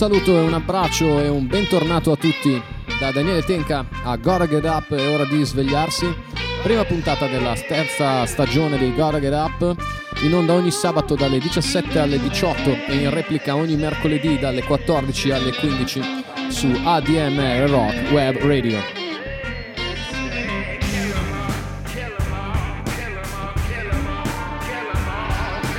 Saluto e un abbraccio e un bentornato a tutti da Daniele Tenca a Gotta Get Up, è ora di svegliarsi. Prima puntata della terza stagione di Gotta Get Up, in onda ogni sabato dalle 17 alle 18 e in replica ogni mercoledì dalle 14 alle 15 su ADMR Rock Web Radio.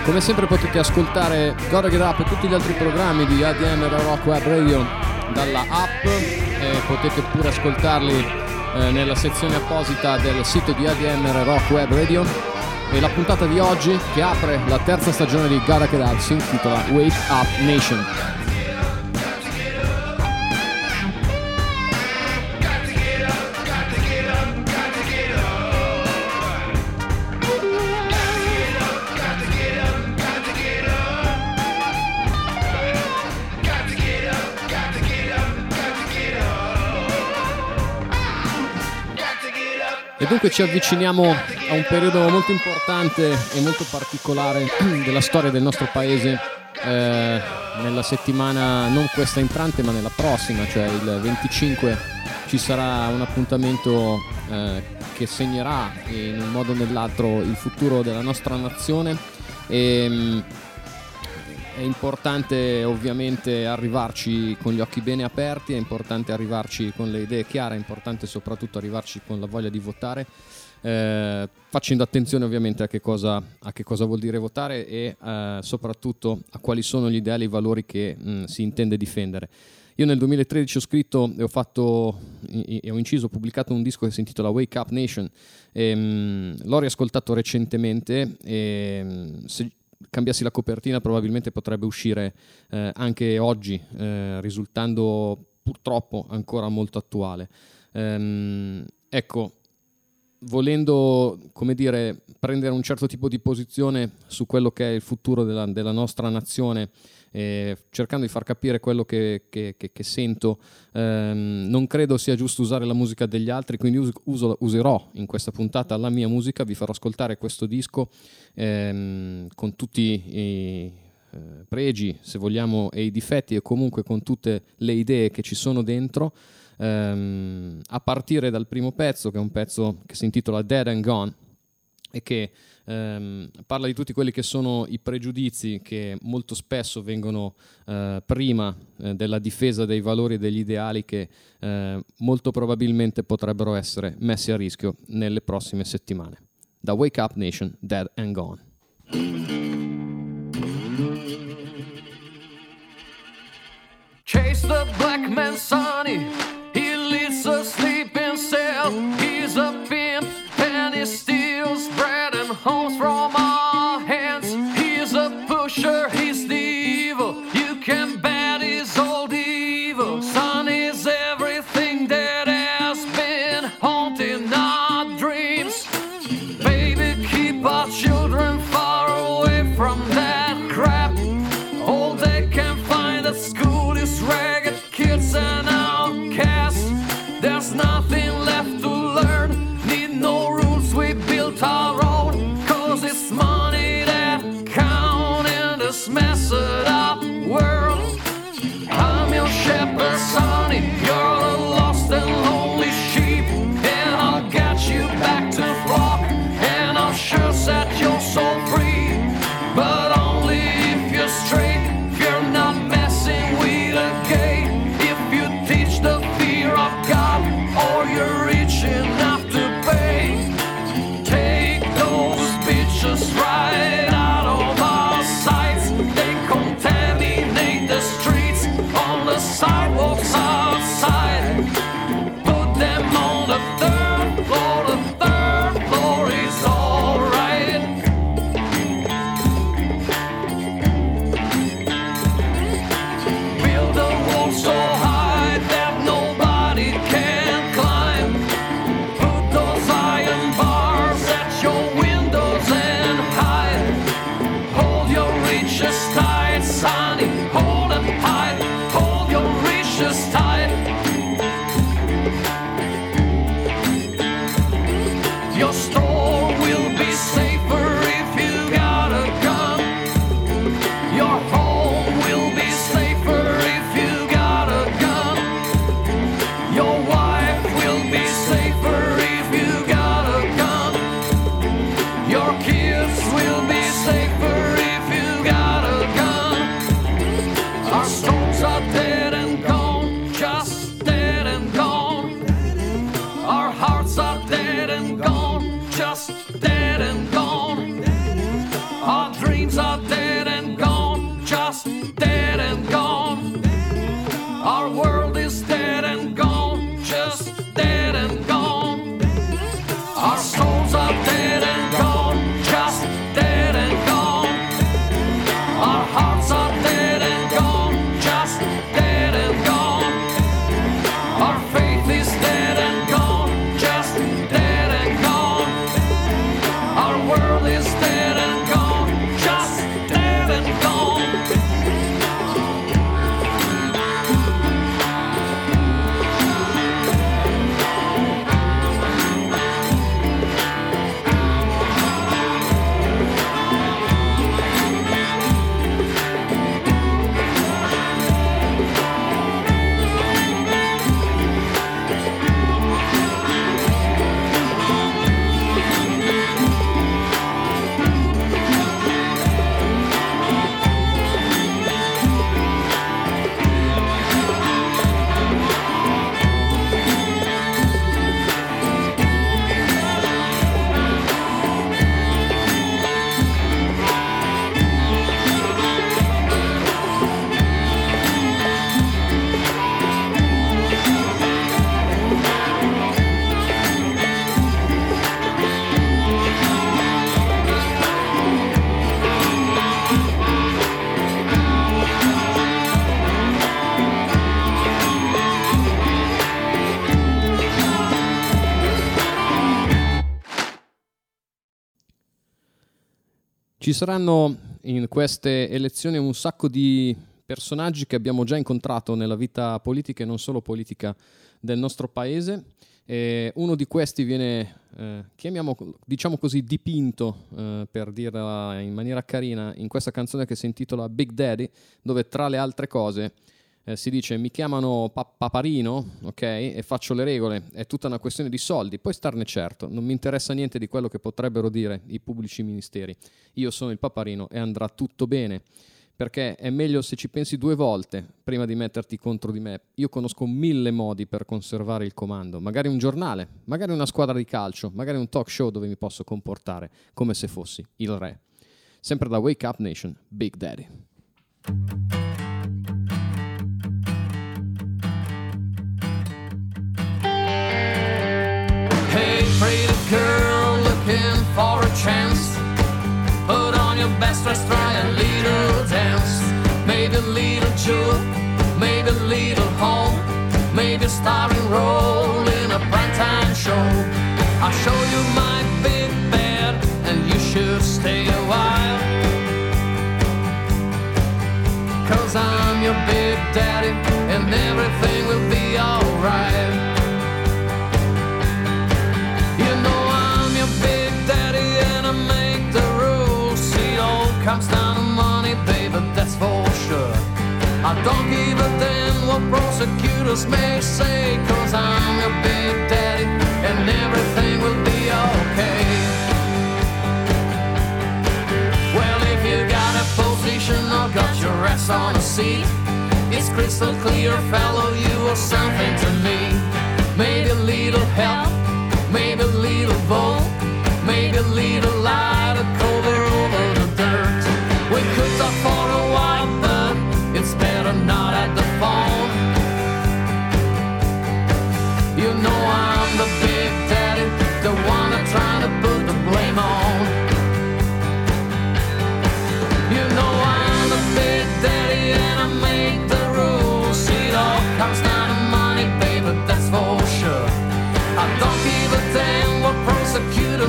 Come sempre potete ascoltare Gotta Get Up e tutti gli altri programmi di ADM Rock Web Radio dalla app e potete pure ascoltarli eh, nella sezione apposita del sito di ADM Rock Web Radio e la puntata di oggi che apre la terza stagione di Gotta Get Up si intitola Wake Up Nation. E dunque ci avviciniamo a un periodo molto importante e molto particolare della storia del nostro paese eh, nella settimana, non questa entrante ma nella prossima, cioè il 25 ci sarà un appuntamento eh, che segnerà in un modo o nell'altro il futuro della nostra nazione. E, ehm, è importante ovviamente arrivarci con gli occhi bene aperti, è importante arrivarci con le idee chiare, è importante soprattutto arrivarci con la voglia di votare, eh, facendo attenzione ovviamente a che, cosa, a che, cosa, vuol dire votare e eh, soprattutto a quali sono gli ideali e i valori che mh, mm, si intende difendere. Io nel 2013 ho scritto e ho fatto e ho inciso, ho pubblicato un disco che si intitola Wake Up Nation. E, mh, l'ho riascoltato recentemente e mh, se, cambiassi la copertina probabilmente potrebbe uscire eh, anche oggi, eh, risultando purtroppo ancora molto attuale. Ehm, ecco, volendo come dire, prendere un certo tipo di posizione su quello che è il futuro della, della nostra nazione, eh, cercando di far capire quello che, che, che, che sento, ehm, non credo sia giusto usare la musica degli altri, quindi us- uso, userò in questa puntata la mia musica, vi farò ascoltare questo disco ehm, con tutti i eh, pregi, se vogliamo, e i difetti e comunque con tutte le idee che ci sono dentro ehm, a partire dal primo pezzo, che è un pezzo che si intitola Dead and Gone e che ehm, parla di tutti quelli che sono i pregiudizi che molto spesso vengono eh, prima eh, della difesa dei valori e degli ideali che eh, molto probabilmente potrebbero essere messi a rischio nelle prossime settimane. Da Wake Up Nation, Dead and Gone. Chase the black man, Sonny. Ci saranno in queste elezioni un sacco di personaggi che abbiamo già incontrato nella vita politica e non solo politica del nostro paese. E uno di questi viene, eh, diciamo così, dipinto, eh, per dirla in maniera carina, in questa canzone che si intitola Big Daddy, dove tra le altre cose eh, si dice mi chiamano pa- paparino, ok, e faccio le regole, è tutta una questione di soldi, puoi starne certo, non mi interessa niente di quello che potrebbero dire i pubblici ministeri, io sono il paparino e andrà tutto bene, perché è meglio se ci pensi due volte prima di metterti contro di me. Io conosco mille modi per conservare il comando, magari un giornale, magari una squadra di calcio, magari un talk show dove mi posso comportare come se fossi il re. Sempre da Wake Up Nation, Big Daddy. Girl looking for a chance. Put on your best dress, try a little dance. Maybe a little jewel, maybe a little home. Maybe a starring role in a primetime show. I'll show you my big bed, and you should stay a while. Cause I'm your big comes down to money, baby, that's for sure. I don't give a damn what prosecutors may say, cause I'm your big daddy, and everything will be okay. Well, if you got a position or got your ass on a seat, it's crystal clear, fellow, you owe something to me. Maybe a little help, maybe a little vote, maybe a little light,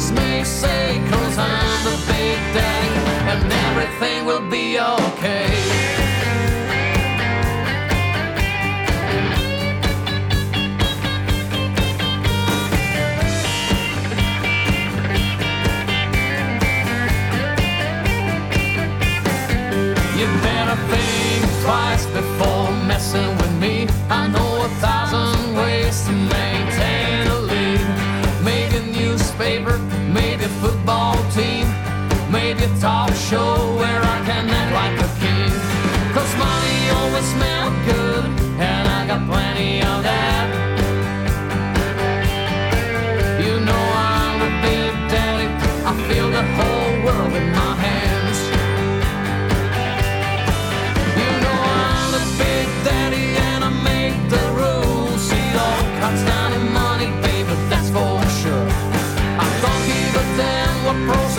prosecutors may say, cause I'm the big daddy, and everything will be okay. team. Made top show where I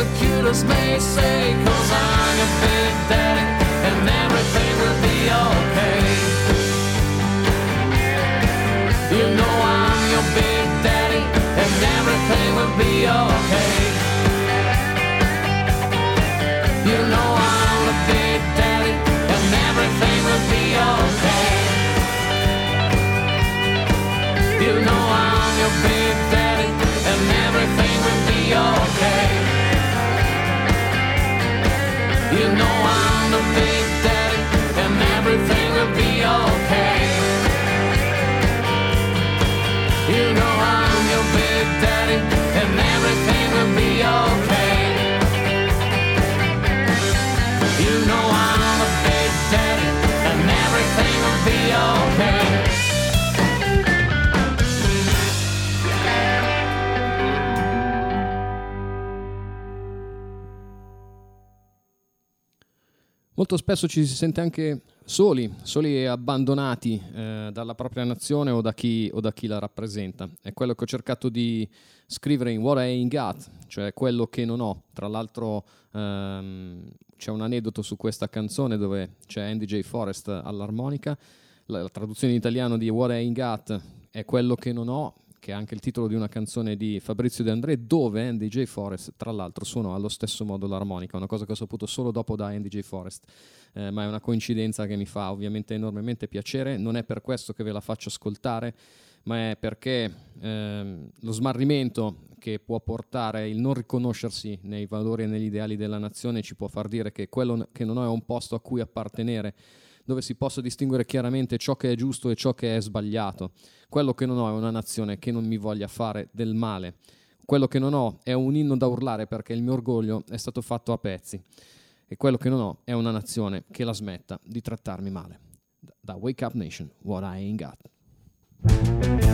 prosecutors may say, cause I'm a big daddy and everything will be okay. Molto spesso ci si sente anche soli, soli e abbandonati eh, dalla propria nazione o da, chi, o da chi la rappresenta. È quello che ho cercato di scrivere in What I Ain't Got, cioè quello che non ho. Tra l'altro ehm, c'è un aneddoto su questa canzone dove c'è Andy J. Forrest all'armonica. La, la traduzione in italiano di What I Ain't Got è quello che non ho, che è anche il titolo di una canzone di Fabrizio De André, dove Andy J. Forest, tra l'altro, suonò allo stesso modo l'armonica, una cosa che ho saputo solo dopo da Andy J. Forest, eh, ma è una coincidenza che mi fa ovviamente enormemente piacere, non è per questo che ve la faccio ascoltare, ma è perché ehm, lo smarrimento che può portare il non riconoscersi nei valori e negli ideali della nazione ci può far dire che quello che non ho è un posto a cui appartenere, dove si possa distinguere chiaramente ciò che è giusto e ciò che è sbagliato. Quello che non ho è una nazione che non mi voglia fare del male. Quello che non ho è un inno da urlare perché il mio orgoglio è stato fatto a pezzi. E quello che non ho è una nazione che la smetta di trattarmi male. Da Wake Up Nation, What I Ain't Got.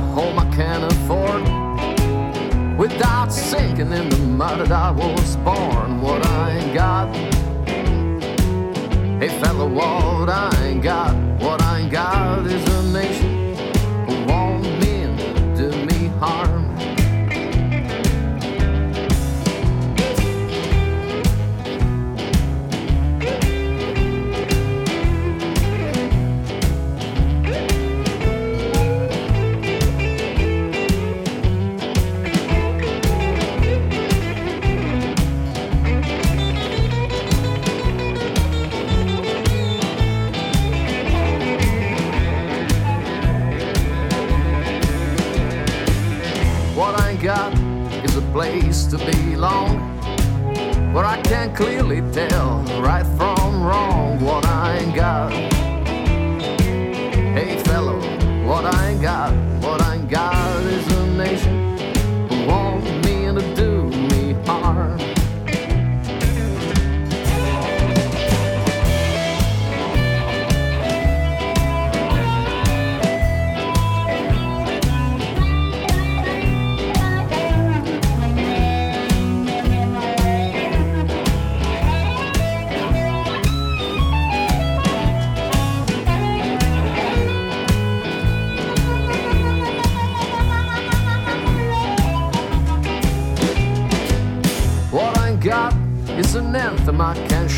a home I can't afford. Without sinking in the mud that I was born, what I ain't got. Hey fella, what I ain't got, what I ain't got is a job is a place to belong. where I can't clearly tell right from wrong what I ain't got. Hey fellow, what I ain't got, what I ain't got is a nation.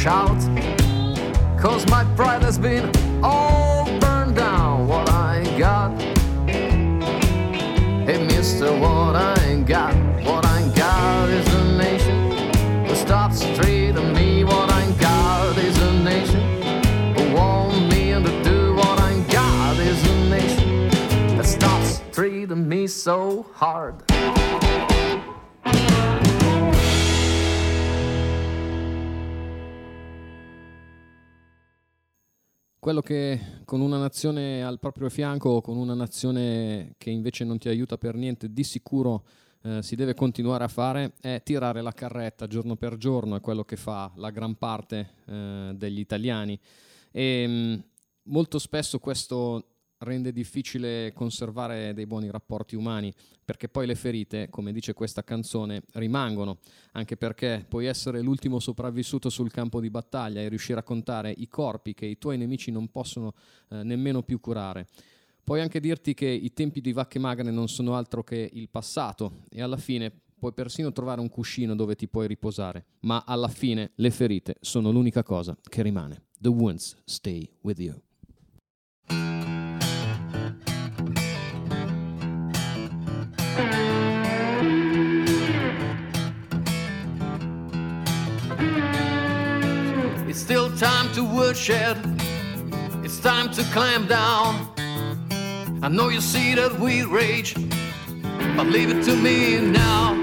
shout. Cause my pride has been all burned down. What I got, hey mister, what I got, what I got is a nation who stops treating me. What I got is a nation who want me to do what I got is a nation that stops treating me so hard. Quello che con una nazione al proprio fianco con una nazione che invece non ti aiuta per niente, di sicuro eh, si deve continuare a fare è tirare la carretta giorno per giorno, è quello che fa la gran parte eh, degli italiani. E mh, mm, molto spesso questo rende difficile conservare dei buoni rapporti umani, perché poi le ferite, come dice questa canzone, rimangono, anche perché puoi essere l'ultimo sopravvissuto sul campo di battaglia e riuscire a contare i corpi che i tuoi nemici non possono eh, nemmeno più curare. Puoi anche dirti che i tempi di vacche magre non sono altro che il passato e alla fine puoi persino trovare un cuscino dove ti puoi riposare, ma alla fine le ferite sono l'unica cosa che rimane. The wounds stay with you. time to woodshed. It's time to clamp down. I know you see that we rage, but leave it to me now.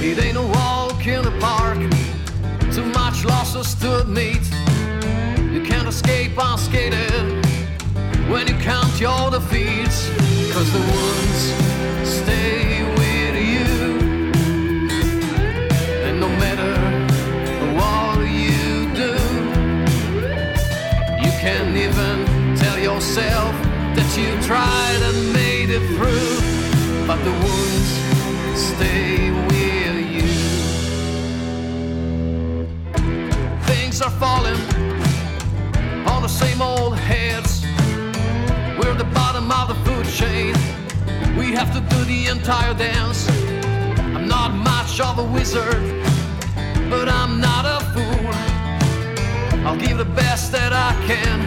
It ain't a walk in the park. Too much loss stood me your defeats, cause the wounds stay with you. And no matter what you do, you can't even tell yourself that you tried and made it through, but the wounds stay with you. Things are falling on the same old of the food chain. We have to do the entire dance. I'm not much of a wizard, but I'm not a fool. I'll give the best that I can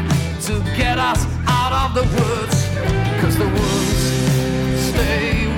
to get us out of the woods. Cause the woods stay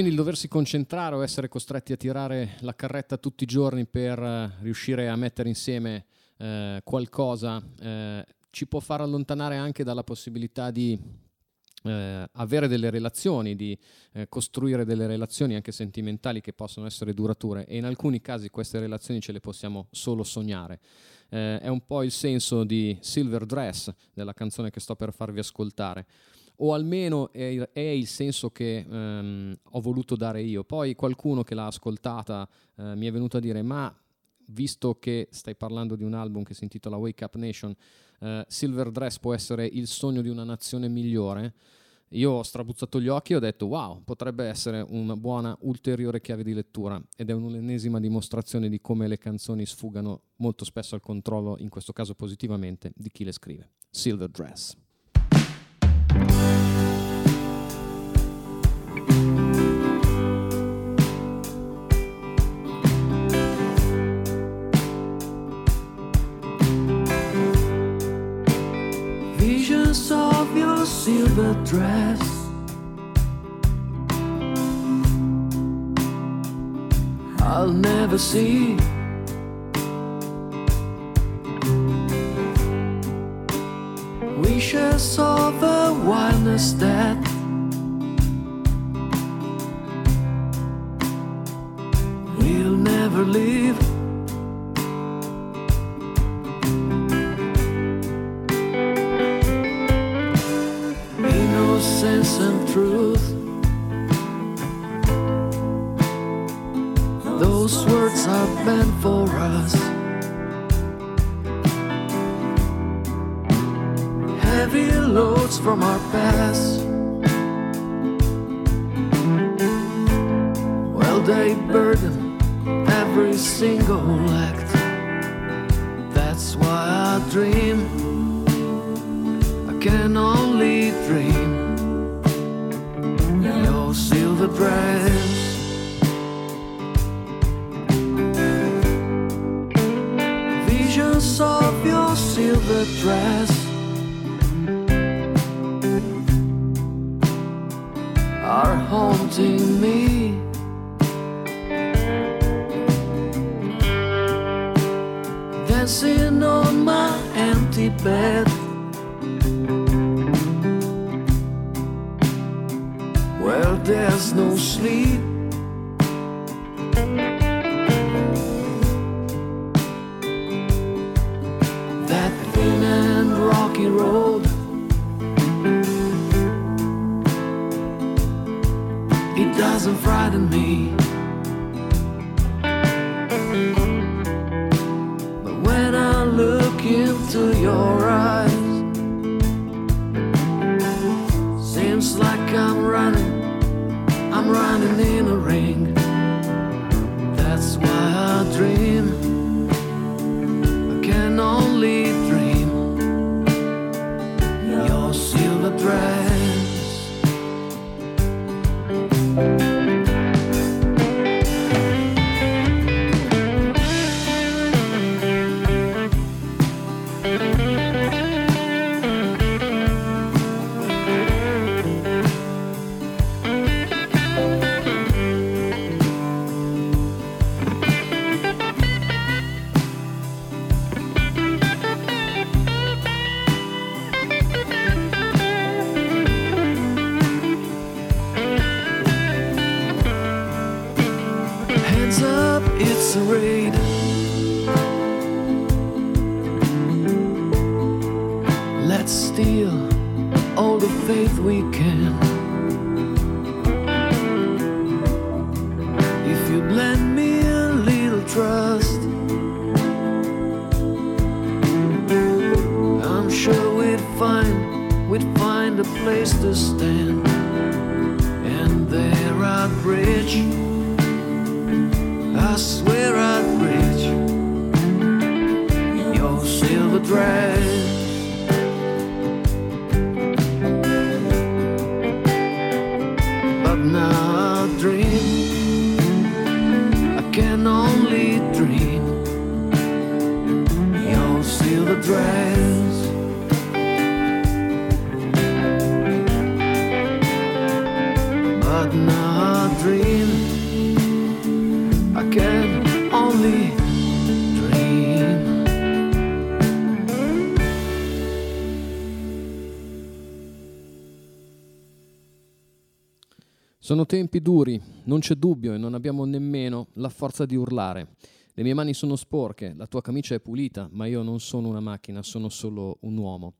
quindi il doversi concentrare o essere costretti a tirare la carretta tutti i giorni per eh, riuscire a mettere insieme eh, qualcosa eh, ci può far allontanare anche dalla possibilità di eh, avere delle relazioni, di eh, costruire delle relazioni anche sentimentali che possono essere durature e in alcuni casi queste relazioni ce le possiamo solo sognare. Eh, è un po' il senso di Silver Dress della canzone che sto per farvi ascoltare o almeno è, è il senso che ehm, ho voluto dare io. Poi qualcuno che l'ha ascoltata eh, mi è venuto a dire ma visto che stai parlando di un album che si intitola Wake Up Nation, eh, Silver Dress può essere il sogno di una nazione migliore? Io ho strabuzzato gli occhi e ho detto wow, potrebbe essere una buona ulteriore chiave di lettura ed è un'ennesima dimostrazione di come le canzoni sfugano molto spesso al controllo, in questo caso positivamente, di chi le scrive. Silver Dress. silver dress. I'll never see. Wishes of a wildness that road. It doesn't frighten me. can only dream. You'll see the dragon. Sono tempi duri, non c'è dubbio e non abbiamo nemmeno la forza di urlare. Le mie mani sono sporche, la tua camicia è pulita, ma io non sono una macchina, sono solo un uomo.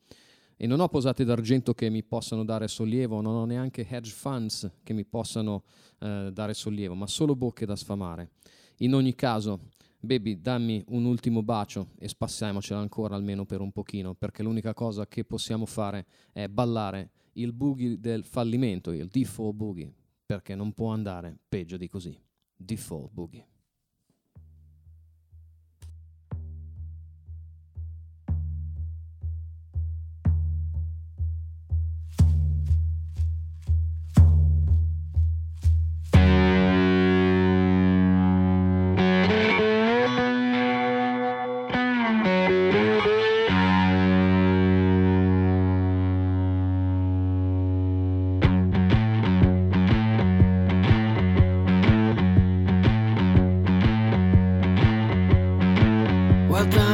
E non ho posate d'argento che mi possano dare sollievo, non ho neanche hedge funds che mi possano eh, dare sollievo, ma solo bocche da sfamare. In ogni caso, baby, dammi un ultimo bacio e spassiamocela ancora almeno per un pochino, perché l'unica cosa che possiamo fare è ballare il boogie del fallimento, il default boogie, perché non può andare peggio di così. Default boogie.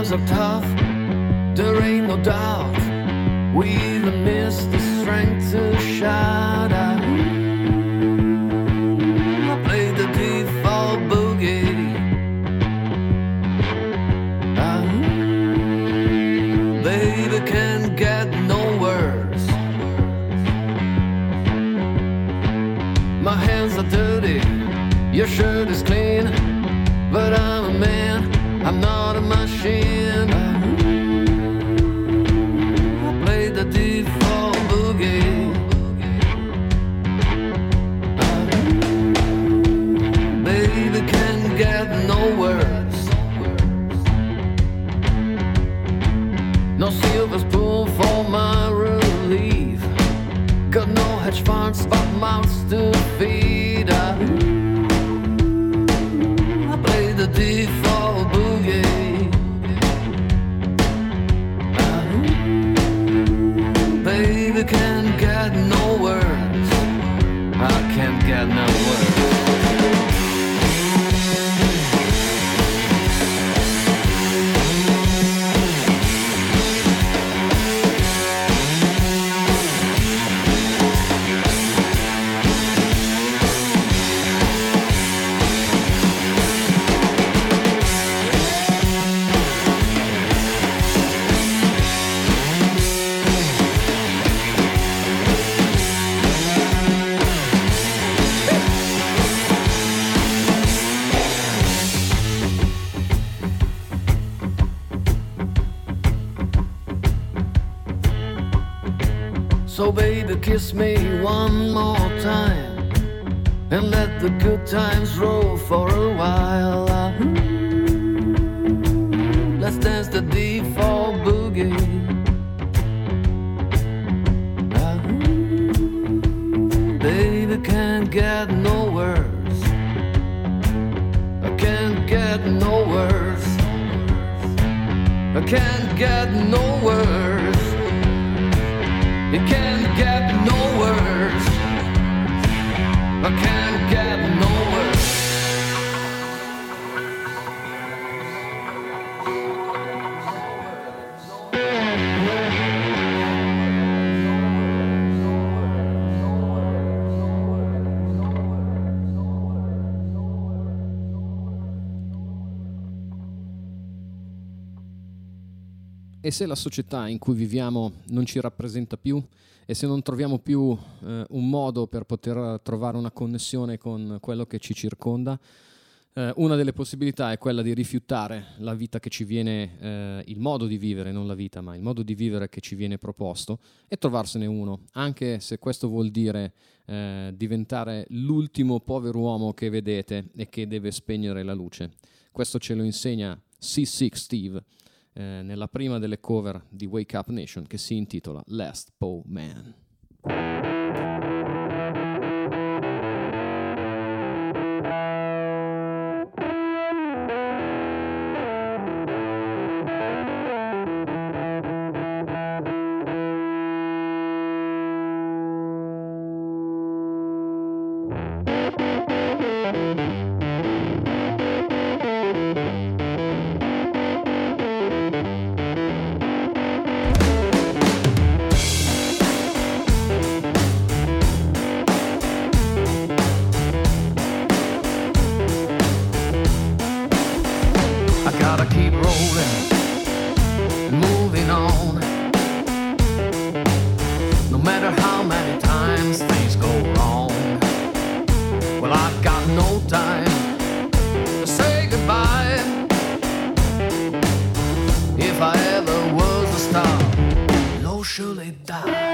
Times are tough, there ain't no doubt. We even miss the strength to shout out. I played the default boogie. Ah, baby can't get no worse. My hands are dirty, your shirt is clean, but I'm a man, I'm not a machine. I played the default boogie. Ah, Baby can't get no worse. No silver spoon for my relief. Got no hedge funds but mouths to feed. I, I play the default me one more time And let the good times roll for a while. Ah, Let's dance the default boogie. Ah, Baby can't get no worse. I can't get no worse. I can't get no worse. It can't get E se la società in cui viviamo non ci rappresenta più e se non troviamo più eh, un modo per poter trovare una connessione con quello che ci circonda, eh, una delle possibilità è quella di rifiutare la vita che ci viene, eh, il modo di vivere, non la vita, ma il modo di vivere che ci viene proposto e trovarsene uno, anche se questo vuol dire eh, diventare l'ultimo povero uomo che vedete e che deve spegnere la luce. Questo ce lo insegna C6 Steve eh, nella prima delle cover di Wake Up Nation che si intitola Last Poe Man. Surely die.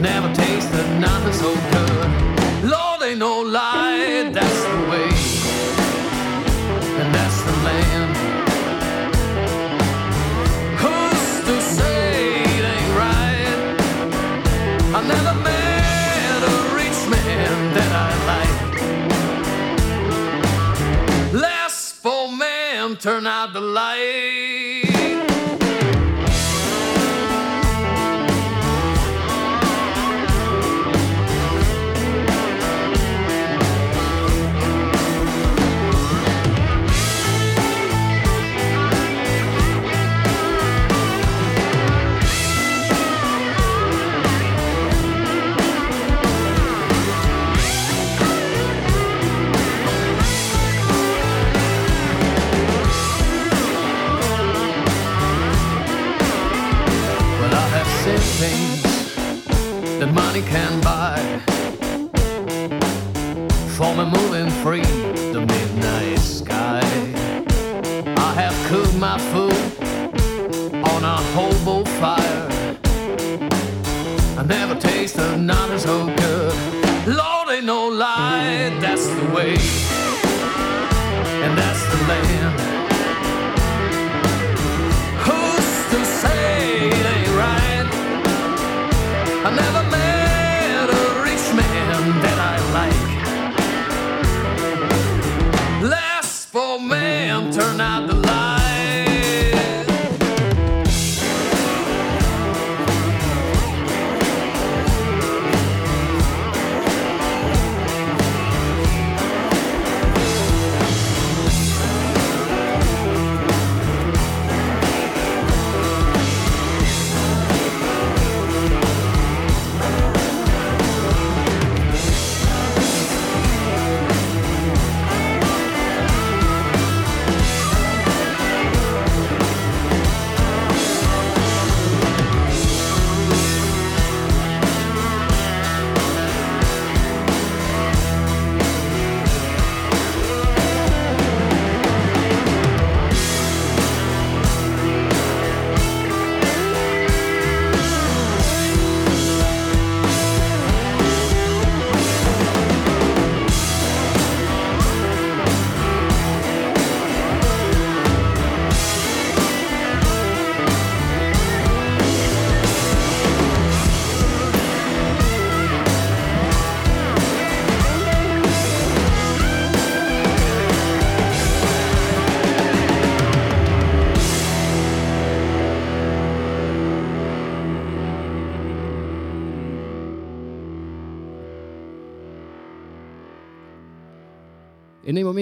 Never tasted nothing so good. Lord, ain't no lie, that's the way, and that's the land. Who's to say it ain't right? I never met a rich man that I like. Last for man, turn out the light. Money can buy. For me moving free, the midnight sky. I have cooked my food on a hobo fire. I never tasted none so good. Lord, ain't no lie, that's the way, and that's the land. Who's to say it ain't right? I never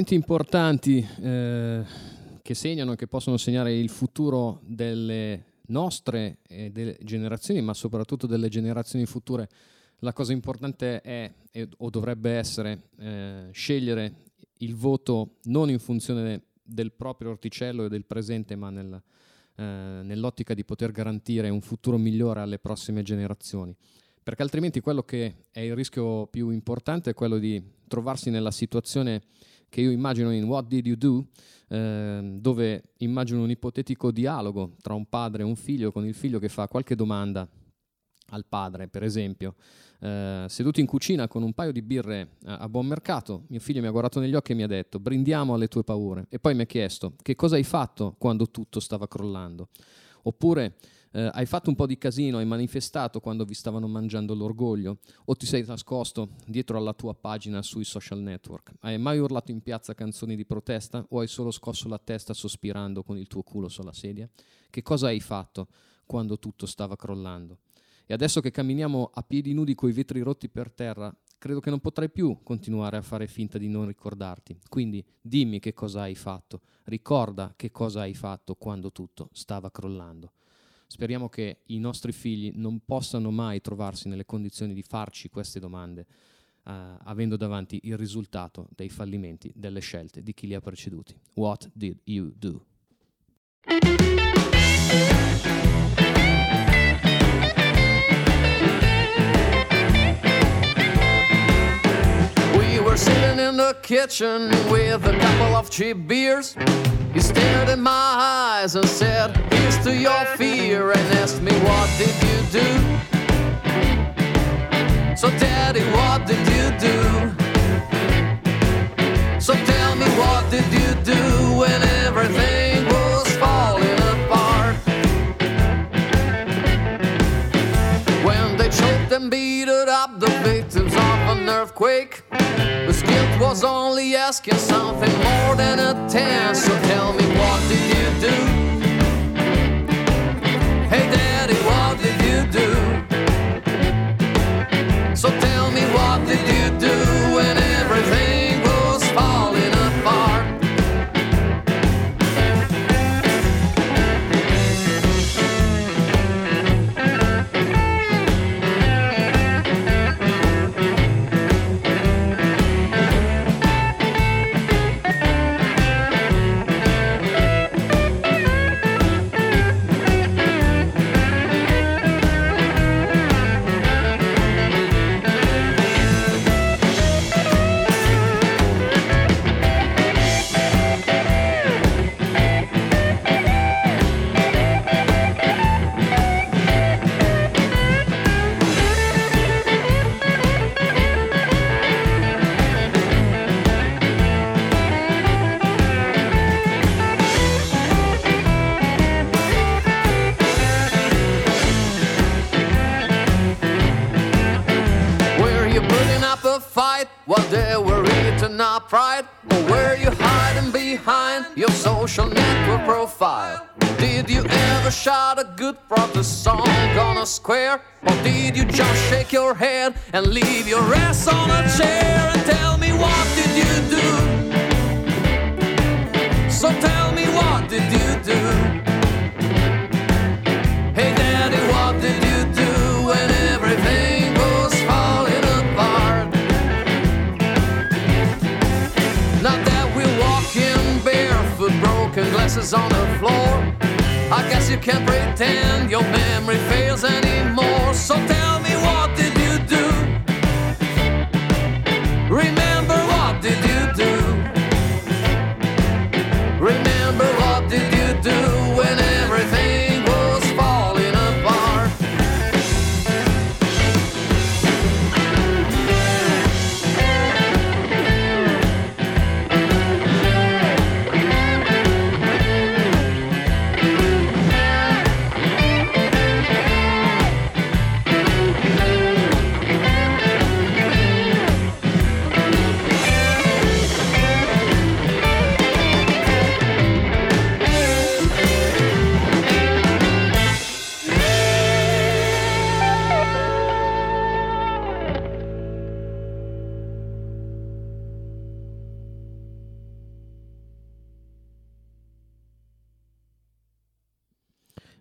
momenti importanti eh, che segnano, che possono segnare il futuro delle nostre e delle generazioni, ma soprattutto delle generazioni future, la cosa importante è, è o dovrebbe essere, eh, scegliere il voto non in funzione del proprio orticello e del presente, ma nel, eh, nell'ottica di poter garantire un futuro migliore alle prossime generazioni. Perché altrimenti quello che è il rischio più importante è quello di trovarsi nella situazione che io immagino in What Did You Do, eh, dove immagino un ipotetico dialogo tra un padre e un figlio, con il figlio che fa qualche domanda al padre, per esempio, eh, seduto in cucina con un paio di birre a, a buon mercato, mio figlio mi ha guardato negli occhi e mi ha detto brindiamo alle tue paure e poi mi ha chiesto che cosa hai fatto quando tutto stava crollando. Oppure eh, hai fatto un po' di casino, hai manifestato quando vi stavano mangiando l'orgoglio o ti sei nascosto dietro alla tua pagina sui social network? Hai mai urlato in piazza canzoni di protesta o hai solo scosso la testa sospirando con il tuo culo sulla sedia? Che cosa hai fatto quando tutto stava crollando? E adesso che camminiamo a piedi nudi coi vetri rotti per terra, credo che non potrai più continuare a fare finta di non ricordarti. Quindi dimmi che cosa hai fatto, ricorda che cosa hai fatto quando tutto stava crollando. Speriamo che i nostri figli non possano mai trovarsi nelle condizioni di farci queste domande, uh, avendo davanti il risultato dei fallimenti delle scelte di chi li ha preceduti. What did you do? Sitting in the kitchen with a couple of cheap beers. He stared in my eyes and said, Here's to your fear, and asked me, What did you do? So, Daddy, what did you do? So, tell me, what did you do when everything was falling apart? When they choked and beat up the victims of an earthquake was only asking something more than a ten. So tell me, what did you do? Social network profile? Did you ever shout a good protest song on a square? Or did you just shake your head and leave your ass on a chair you can't pretend your memory fails anymore.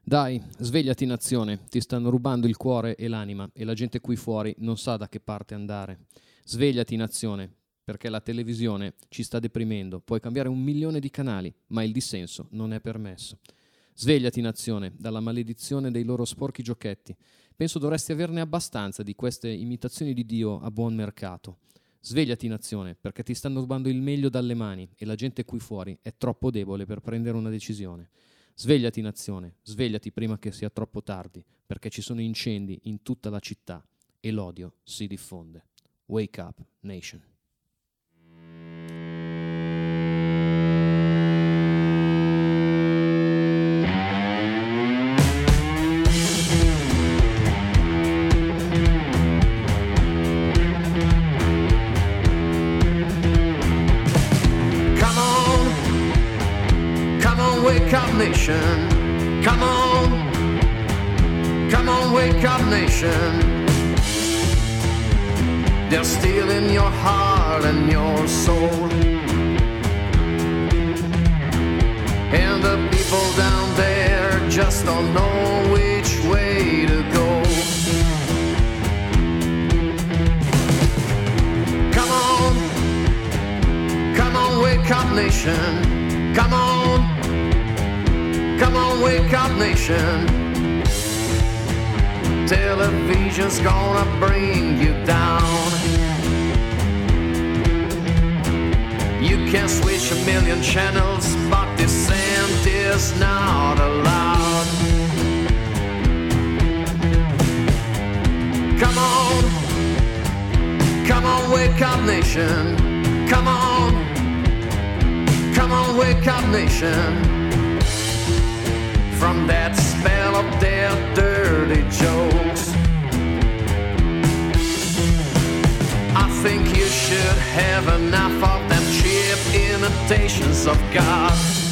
Dai, svegliati nazione, ti stanno rubando il cuore e l'anima e la gente qui fuori non sa da che parte andare. Svegliati nazione, perché la televisione ci sta deprimendo. Puoi cambiare un milione di canali, ma il dissenso non è permesso. Svegliati nazione, dalla maledizione dei loro sporchi giochetti. Penso dovresti averne abbastanza di queste imitazioni di Dio a buon mercato. Svegliati nazione, perché ti stanno rubando il meglio dalle mani e la gente qui fuori è troppo debole per prendere una decisione. Svegliati nazione, svegliati prima che sia troppo tardi, perché ci sono incendi in tutta la città e l'odio si diffonde. Wake up, nation. Nation. They're stealing your heart and your soul. And the people down there just don't know which way to go. Come on, come on, wake up, nation. Come on, come on, wake up, nation. Television's gonna bring you down. You can switch a million channels, but dissent is not allowed. Come on, come on, wake up, nation. Come on, come on, wake up, nation. From that spell of their dirty jokes. Think you should have enough of them cheap imitations of God.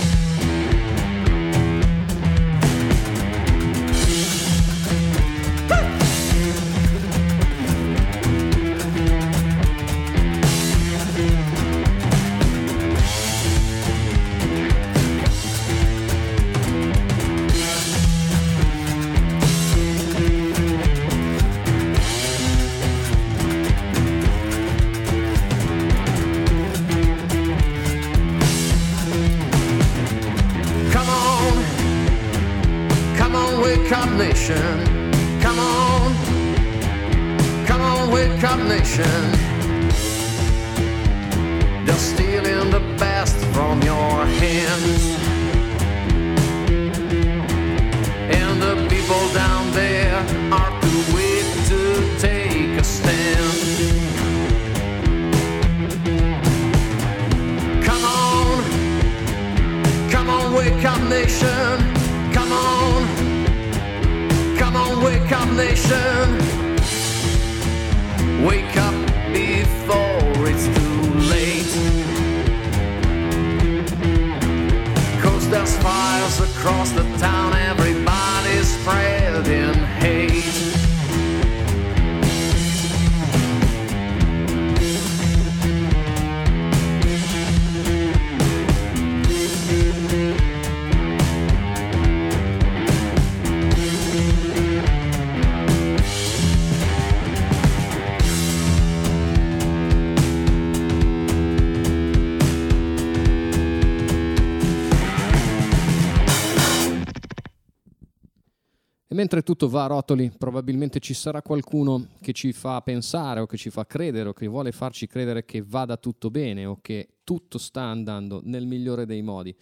Tutto va a rotoli, probabilmente ci sarà qualcuno che ci fa pensare o che ci fa credere o che vuole farci credere che vada tutto bene o che tutto sta andando nel migliore dei modi.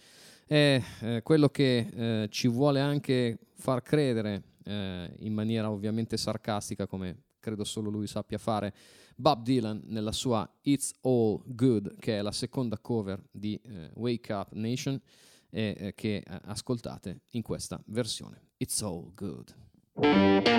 È eh, quello che eh, ci vuole anche far credere eh, in maniera ovviamente sarcastica, come credo solo lui sappia fare, Bob Dylan nella sua It's All Good, che è la seconda cover di eh, Wake Up Nation e eh, che eh, ascoltate in questa versione. It's All Good. Thank you.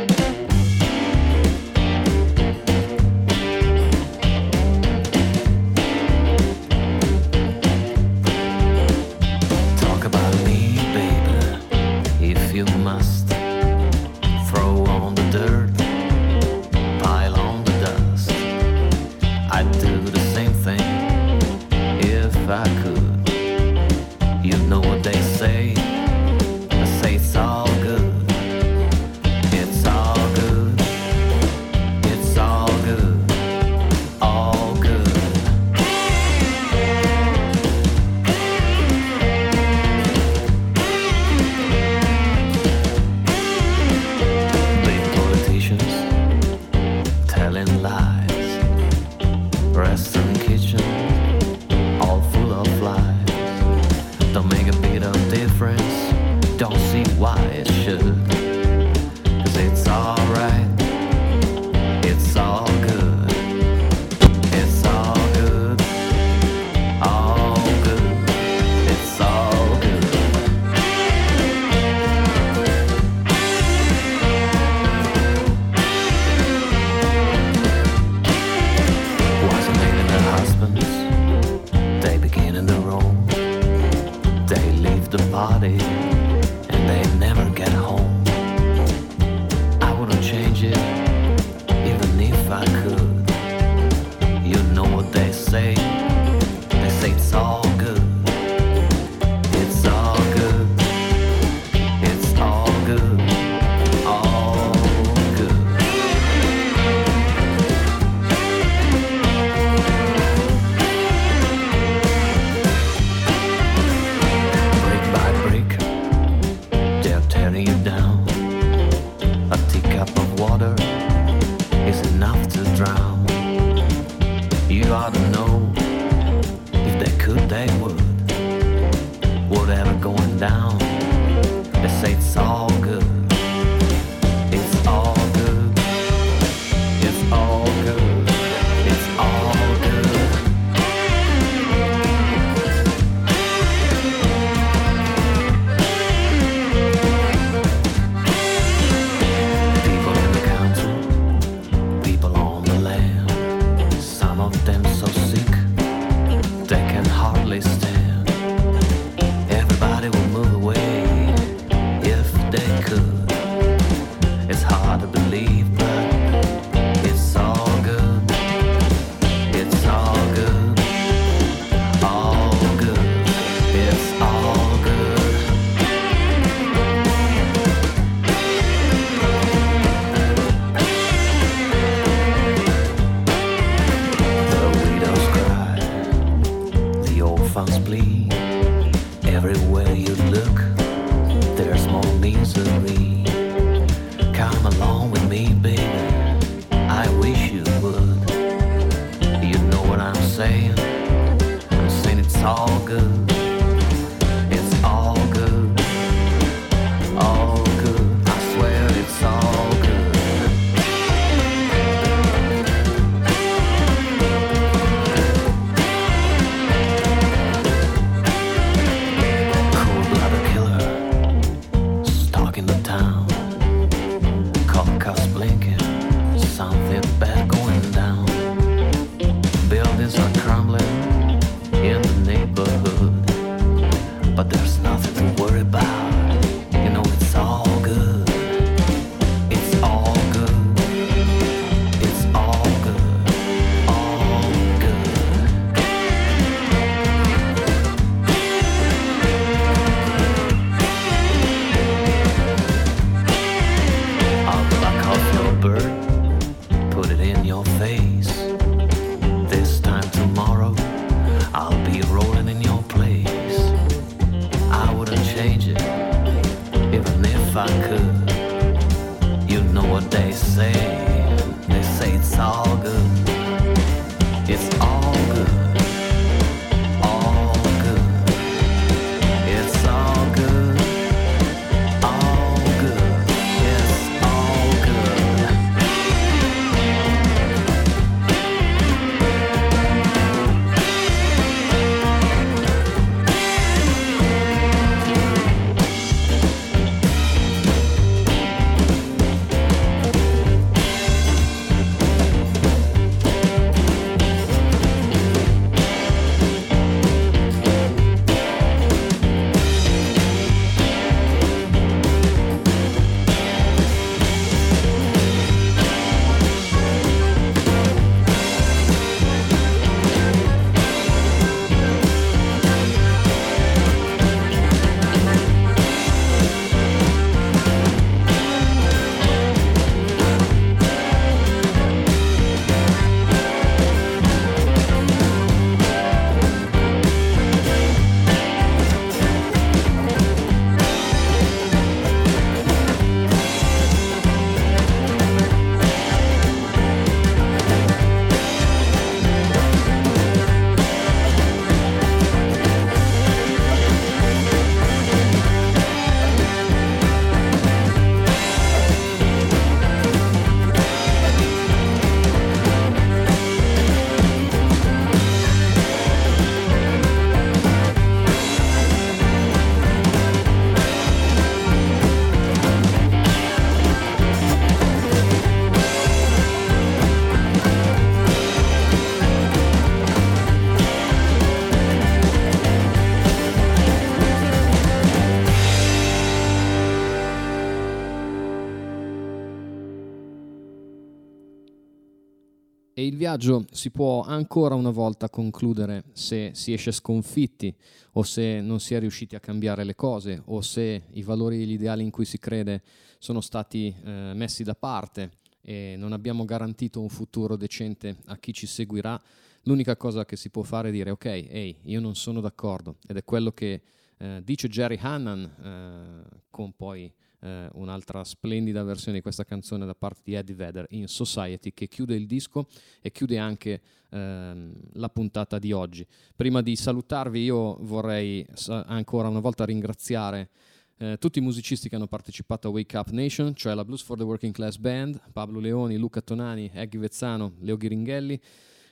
e il viaggio si può ancora una volta concludere se si esce sconfitti o se non si è riusciti a cambiare le cose o se i valori e gli ideali in cui si crede sono stati eh, messi da parte e non abbiamo garantito un futuro decente a chi ci seguirà, l'unica cosa che si può fare è dire ok, ehi, hey, io non sono d'accordo. Ed è quello che eh, dice Jerry Hannan eh, con poi eh, un'altra splendida versione di questa canzone da parte di Eddie Vedder in Society che chiude il disco e chiude anche ehm, la puntata di oggi. Prima di salutarvi io vorrei ancora una volta ringraziare eh, tutti i musicisti che hanno partecipato a Wake Up Nation, cioè la Blues for the Working Class Band, Pablo Leoni, Luca Tonani, Eggy Vezzano, Leo Ghiringhelli,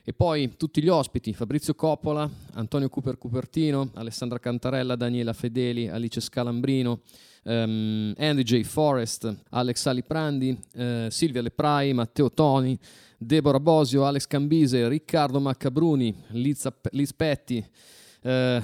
e poi tutti gli ospiti, Fabrizio Coppola, Antonio Cooper Cupertino, Alessandra Cantarella, Daniela Fedeli, Alice Scalambrino, um, Andy J. Forrest, Alex Aliprandi, uh, Silvia Leprai, Matteo Toni, Deborah Bosio, Alex Cambise, Riccardo Maccabruni, Liz, Liz Petti, uh,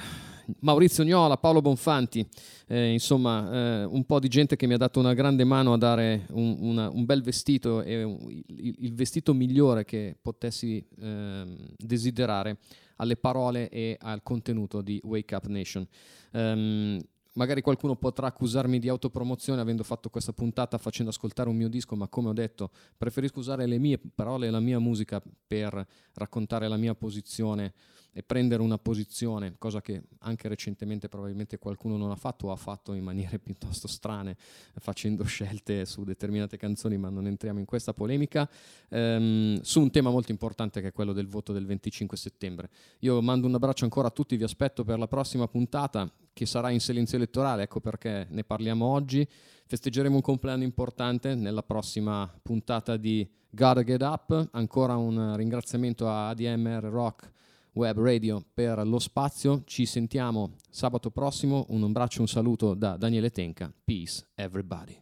Maurizio Gnola, Paolo Bonfanti, eh, insomma eh, un po' di gente che mi ha dato una grande mano a dare un, una, un bel vestito e un, il, il, vestito migliore che potessi eh, desiderare alle parole e al contenuto di Wake Up Nation. Um, magari qualcuno potrà accusarmi di autopromozione avendo fatto questa puntata facendo ascoltare un mio disco, ma come ho detto, preferisco usare le mie parole e la mia musica per raccontare la mia posizione e prendere una posizione, cosa che anche recentemente probabilmente qualcuno non ha fatto o ha fatto in maniere piuttosto strane, facendo scelte su determinate canzoni, ma non entriamo in questa polemica, ehm, su un tema molto importante che è quello del voto del 25 settembre. Io mando un abbraccio ancora a tutti, vi aspetto per la prossima puntata che sarà in silenzio elettorale, ecco perché ne parliamo oggi. Festeggeremo un compleanno importante nella prossima puntata di Gotta Get Up. Ancora un ringraziamento a ADMR Rock Web Radio per lo spazio. Ci sentiamo sabato prossimo. Un abbraccio, un saluto da Daniele Tenca. Peace, everybody.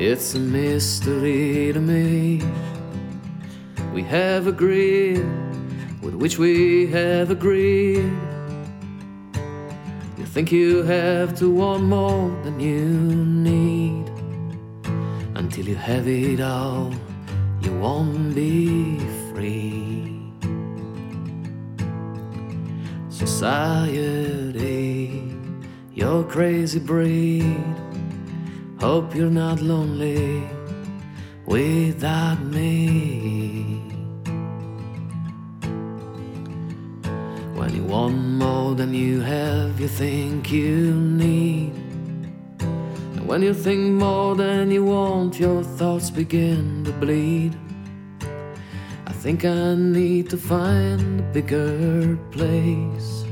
It's a mystery to me we have agreed, with which we have agreed. You think you have to want more than you need. Until you have it all, you won't be free. Society, you're crazy breed. Hope you're not lonely without me. You want more than you have, you think you need. And when you think more than you want, your thoughts begin to bleed. I think I need to find a bigger place.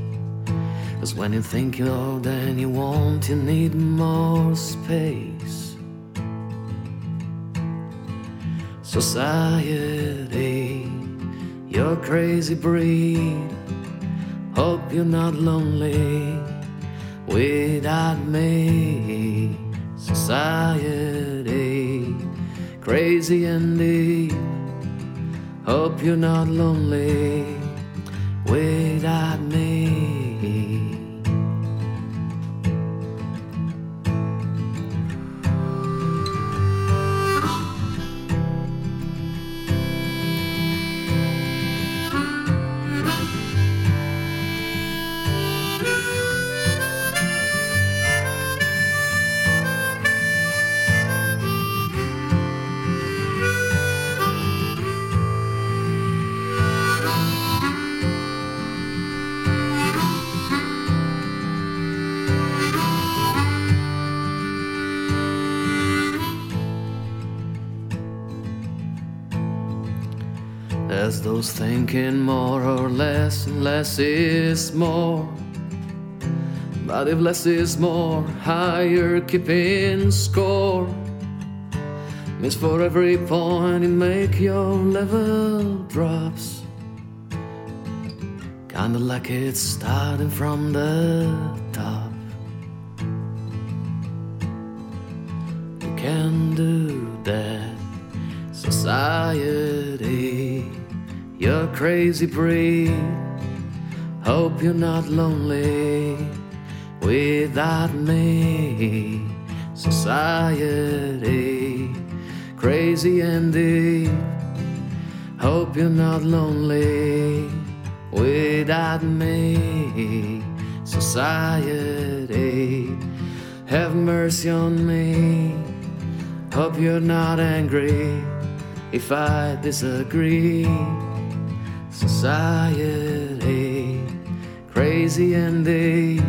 Cause when you think more than you want, you need more space. Society, you're crazy breed. Hope you're not lonely without me. Society, crazy and deep. Hope you're not lonely without me. Less, and less is more. But if less is more, higher keeping score. Means for every point you make, your level drops. Kinda like it's starting from the crazy breed. Hope you're not lonely without me. Society, crazy and deep. Hope you're not lonely without me. Society, have mercy on me. Hope you're not angry if I disagree. Society, crazy and deep.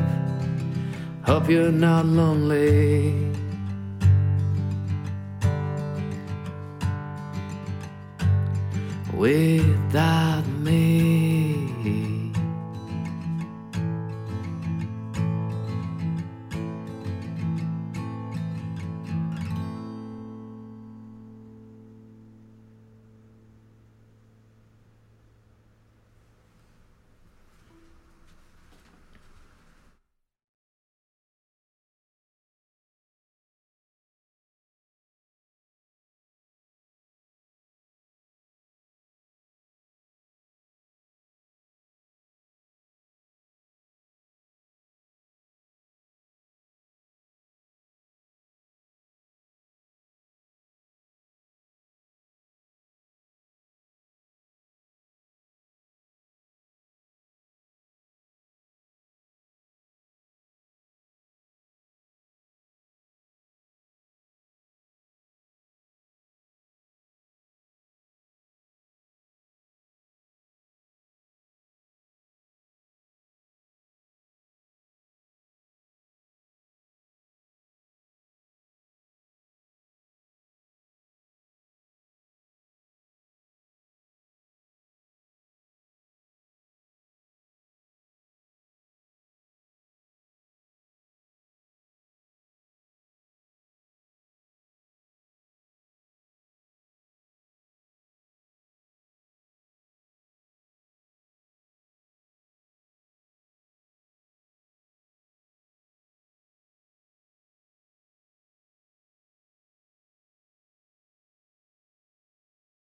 Hope you're not lonely. Without